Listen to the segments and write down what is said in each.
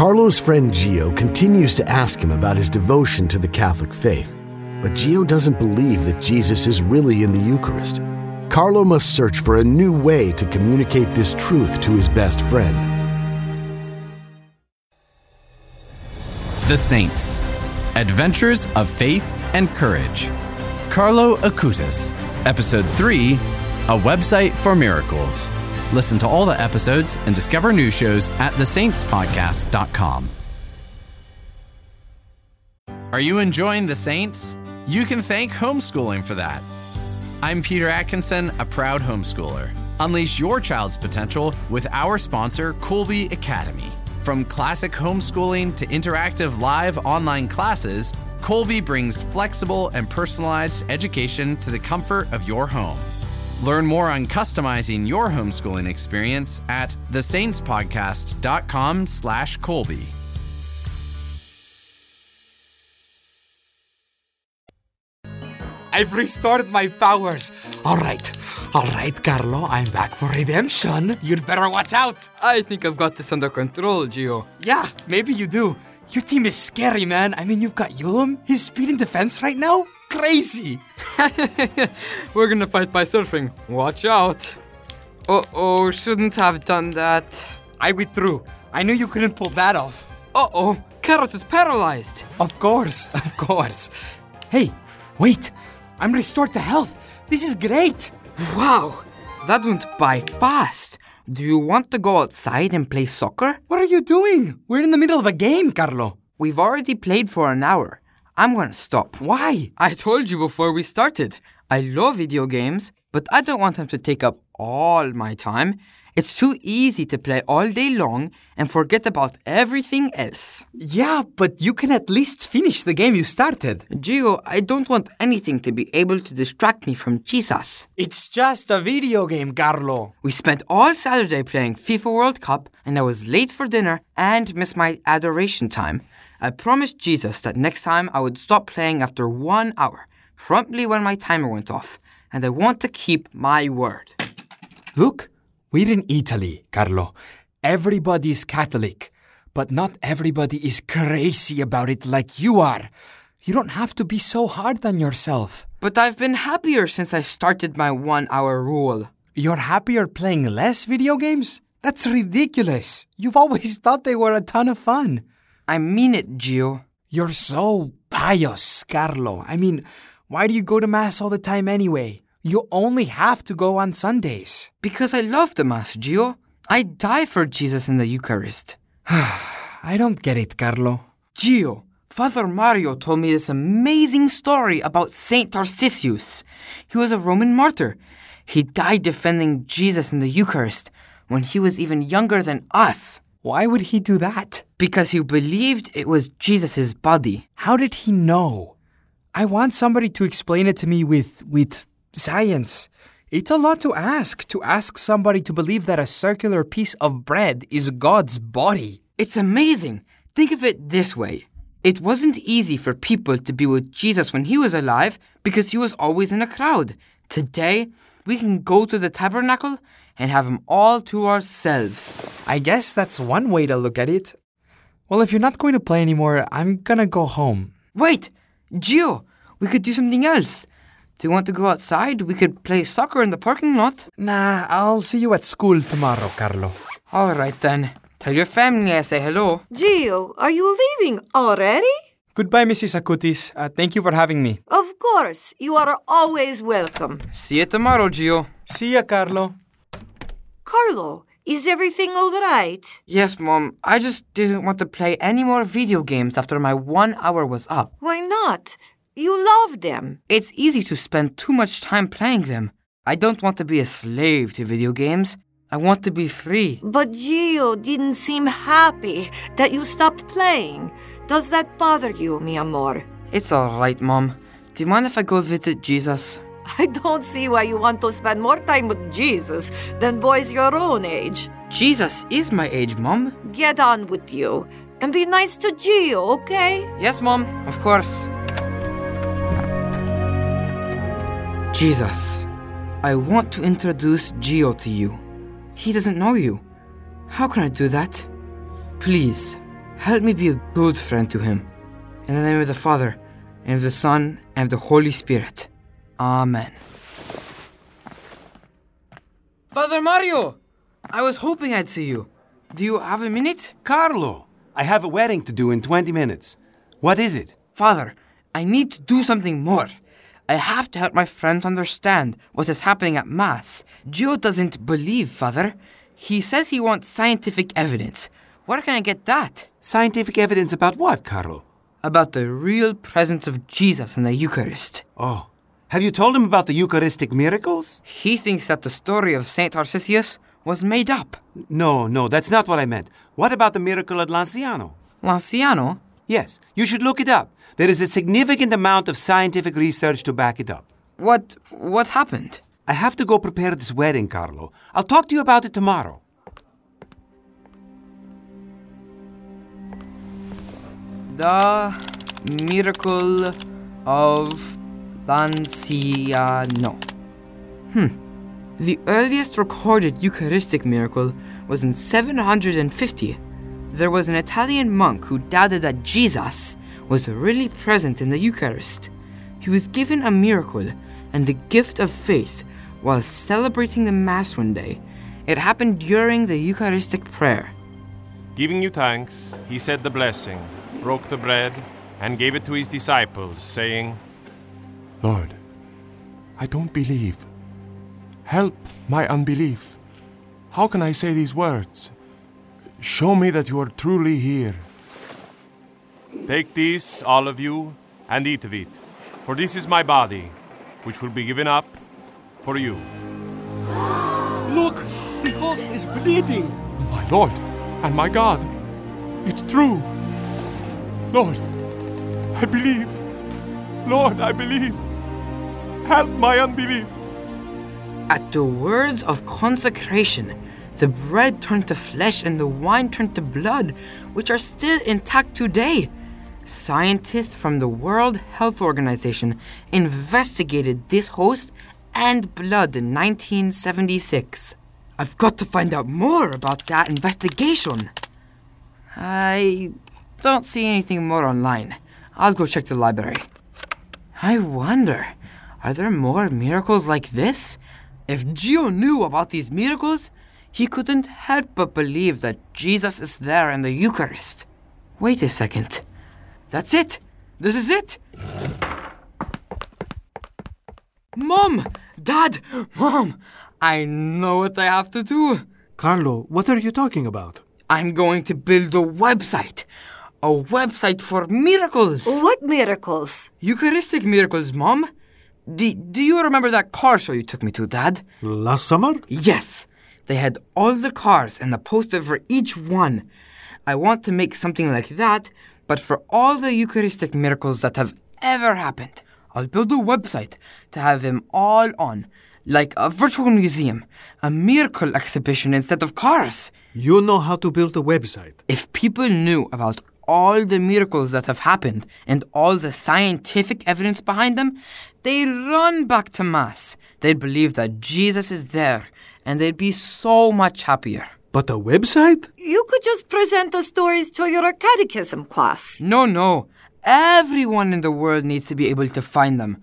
Carlo's friend Gio continues to ask him about his devotion to the Catholic faith, but Gio doesn't believe that Jesus is really in the Eucharist. Carlo must search for a new way to communicate this truth to his best friend. The Saints Adventures of Faith and Courage. Carlo Acutis, Episode 3 A Website for Miracles. Listen to all the episodes and discover new shows at thesaintspodcast.com. Are you enjoying The Saints? You can thank homeschooling for that. I'm Peter Atkinson, a proud homeschooler. Unleash your child's potential with our sponsor, Kolbe Academy. From classic homeschooling to interactive live online classes, Kolbe brings flexible and personalized education to the comfort of your home. Learn more on customizing your homeschooling experience at thesaintspodcast.com slash Kolbe. I've restored my powers. All right. All right, Carlo. I'm back for redemption. You'd better watch out. I think I've got this under control, Gio. Yeah, maybe you do. Your team is scary, man. I mean, you've got Yulum. His speed and defense right now? Crazy. We're gonna fight by surfing. Watch out. Uh oh, shouldn't have done that. I withdrew. I knew you couldn't pull that off. Uh oh, Carrot is paralyzed. Of course, of course. Hey, wait. I'm restored to health. This is great. Wow, that went by fast. Do you want to go outside and play soccer? What are you doing? We're in the middle of a game, Carlo. We've already played for an hour. I'm gonna stop. Why? I told you before we started. I love video games, but I don't want them to take up all my time. It's too easy to play all day long and forget about everything else. Yeah, but you can at least finish the game you started. Gio, I don't want anything to be able to distract me from Jesus. It's just a video game, Carlo. We spent all Saturday playing FIFA World Cup, and I was late for dinner and missed my adoration time. I promised Jesus that next time I would stop playing after one hour, promptly when my timer went off, and I want to keep my word. Look, we're in Italy, Carlo. Everybody's Catholic, but not everybody is crazy about it like you are. You don't have to be so hard on yourself. But I've been happier since I started my one hour rule. You're happier playing less video games? That's ridiculous. You've always thought they were a ton of fun. I mean it, Gio. You're so pious, Carlo. I mean, why do you go to Mass all the time anyway? You only have to go on Sundays. Because I love the Mass, Gio. I die for Jesus in the Eucharist. I don't get it, Carlo. Gio, Father Mario told me this amazing story about Saint Tarcisius. He was a Roman martyr. He died defending Jesus in the Eucharist when he was even younger than us Why would he do that? because he believed it was Jesus' body. How did he know? I want somebody to explain it to me with with science. It's a lot to ask to ask somebody to believe that a circular piece of bread is God's body. It's amazing. Think of it this way it wasn't easy for people to be with Jesus when he was alive because he was always in a crowd. Today, we can go to the tabernacle and have him all to ourselves. I guess that's one way to look at it. Well, if you're not going to play anymore, I'm gonna go home. Wait, Gio, we could do something else. Do you want to go outside? We could play soccer in the parking lot. Nah, I'll see you at school tomorrow, Carlo. All right then. Tell your family I say hello. Gio, are you leaving already? Goodbye, Mrs. Acutis. Uh, thank you for having me. Of course, you are always welcome. See you tomorrow, Gio. See ya, Carlo. Carlo, is everything all right? Yes, Mom. I just didn't want to play any more video games after my one hour was up. Why not? You love them. It's easy to spend too much time playing them. I don't want to be a slave to video games. I want to be free. But Gio didn't seem happy that you stopped playing. Does that bother you, mi amor? It's alright, Mom. Do you mind if I go visit Jesus? I don't see why you want to spend more time with Jesus than boys your own age. Jesus is my age, Mom. Get on with you. And be nice to Gio, okay? Yes, Mom, of course. Jesus, I want to introduce Gio to you. He doesn't know you. How can I do that? Please, help me be a good friend to him. In the name of the Father, and of the Son, and of the Holy Spirit. Amen. Father Mario! I was hoping I'd see you. Do you have a minute? Carlo, I have a wedding to do in 20 minutes. What is it? Father, I need to do something more. I have to help my friends understand what is happening at Mass. Gio doesn't believe, Father. He says he wants scientific evidence. Where can I get that? Scientific evidence about what, Carlo? About the real presence of Jesus in the Eucharist. Oh. Have you told him about the Eucharistic miracles? He thinks that the story of St. Tarcisius was made up. No, no, that's not what I meant. What about the miracle at Lanciano? Lanciano? Yes, you should look it up. There is a significant amount of scientific research to back it up. What what happened? I have to go prepare this wedding, Carlo. I'll talk to you about it tomorrow. The miracle of Lanciano. Hmm. The earliest recorded Eucharistic miracle was in 750. There was an Italian monk who doubted that Jesus was really present in the Eucharist. He was given a miracle and the gift of faith while celebrating the Mass one day. It happened during the Eucharistic prayer. Giving you thanks, he said the blessing, broke the bread, and gave it to his disciples, saying, Lord, I don't believe. Help my unbelief. How can I say these words? Show me that you are truly here. Take this, all of you, and eat of it, for this is my body, which will be given up for you. Look! The host is bleeding! My Lord and my God, it's true. Lord, I believe. Lord, I believe. Help my unbelief. At the words of consecration, the bread turned to flesh and the wine turned to blood, which are still intact today. Scientists from the World Health Organization investigated this host and blood in 1976. I've got to find out more about that investigation. I don't see anything more online. I'll go check the library. I wonder, are there more miracles like this? If Gio knew about these miracles, he couldn't help but believe that Jesus is there in the Eucharist. Wait a second. That's it! This is it! Mom! Dad! Mom! I know what I have to do. Carlo, what are you talking about? I'm going to build a website. A website for miracles. What miracles? Eucharistic miracles, Mom. Do, do you remember that car show you took me to, Dad? Last summer? Yes. They had all the cars and a poster for each one. I want to make something like that, but for all the Eucharistic miracles that have ever happened. I'll build a website to have them all on, like a virtual museum, a miracle exhibition instead of cars. You know how to build a website. If people knew about all the miracles that have happened and all the scientific evidence behind them, they'd run back to Mass. They'd believe that Jesus is there, and they'd be so much happier. But the website? You could just present the stories to your catechism class. No, no. Everyone in the world needs to be able to find them.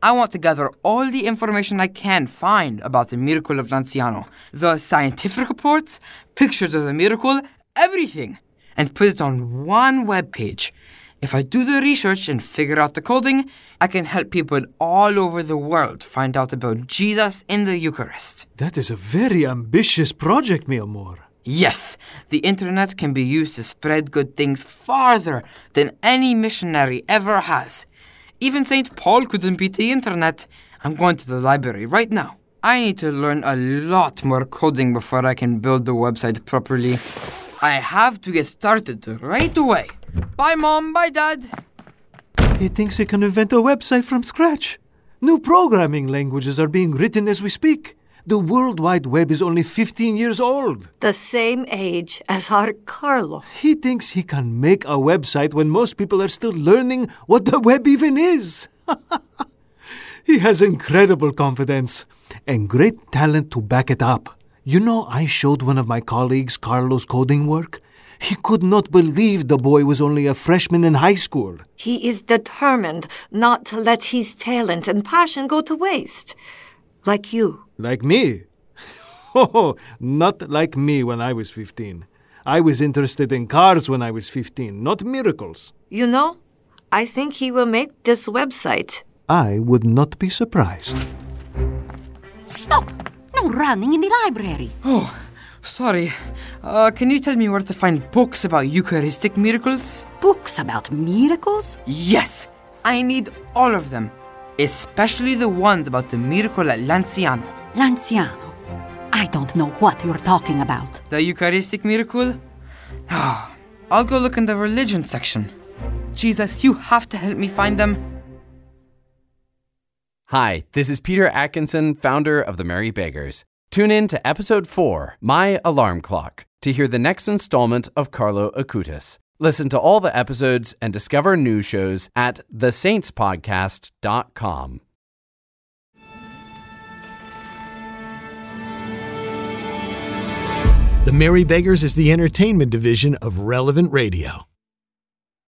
I want to gather all the information I can find about the miracle of Lanciano, the scientific reports, pictures of the miracle, everything, and put it on one web page. If I do the research and figure out the coding, I can help people all over the world find out about Jesus in the Eucharist. That is a very ambitious project, mi amor. Yes, the internet can be used to spread good things farther than any missionary ever has. Even St. Paul couldn't beat the internet. I'm going to the library right now. I need to learn a lot more coding before I can build the website properly. I have to get started right away. Bye, Mom. Bye, Dad. He thinks he can invent a website from scratch. New programming languages are being written as we speak. The World Wide Web is only 15 years old. The same age as our Carlo. He thinks he can make a website when most people are still learning what the web even is. he has incredible confidence and great talent to back it up. You know, I showed one of my colleagues Carlo's coding work. He could not believe the boy was only a freshman in high school. He is determined not to let his talent and passion go to waste. Like you. Like me? Oh, oh, not like me when I was 15. I was interested in cars when I was 15, not miracles. You know, I think he will make this website. I would not be surprised. Stop! No running in the library. Oh, sorry. Uh, can you tell me where to find books about Eucharistic miracles? Books about miracles? Yes, I need all of them, especially the ones about the miracle at Lanciano. Lanciano. I don't know what you're talking about. The Eucharistic miracle? Ah, I'll go look in the religion section. Jesus, you have to help me find them. Hi, this is Peter Atkinson, founder of the Merry Beggars. Tune in to episode 4, My Alarm Clock, to hear the next installment of Carlo Acutis. Listen to all the episodes and discover new shows at thesaintspodcast.com. The Merry Beggars is the entertainment division of Relevant Radio.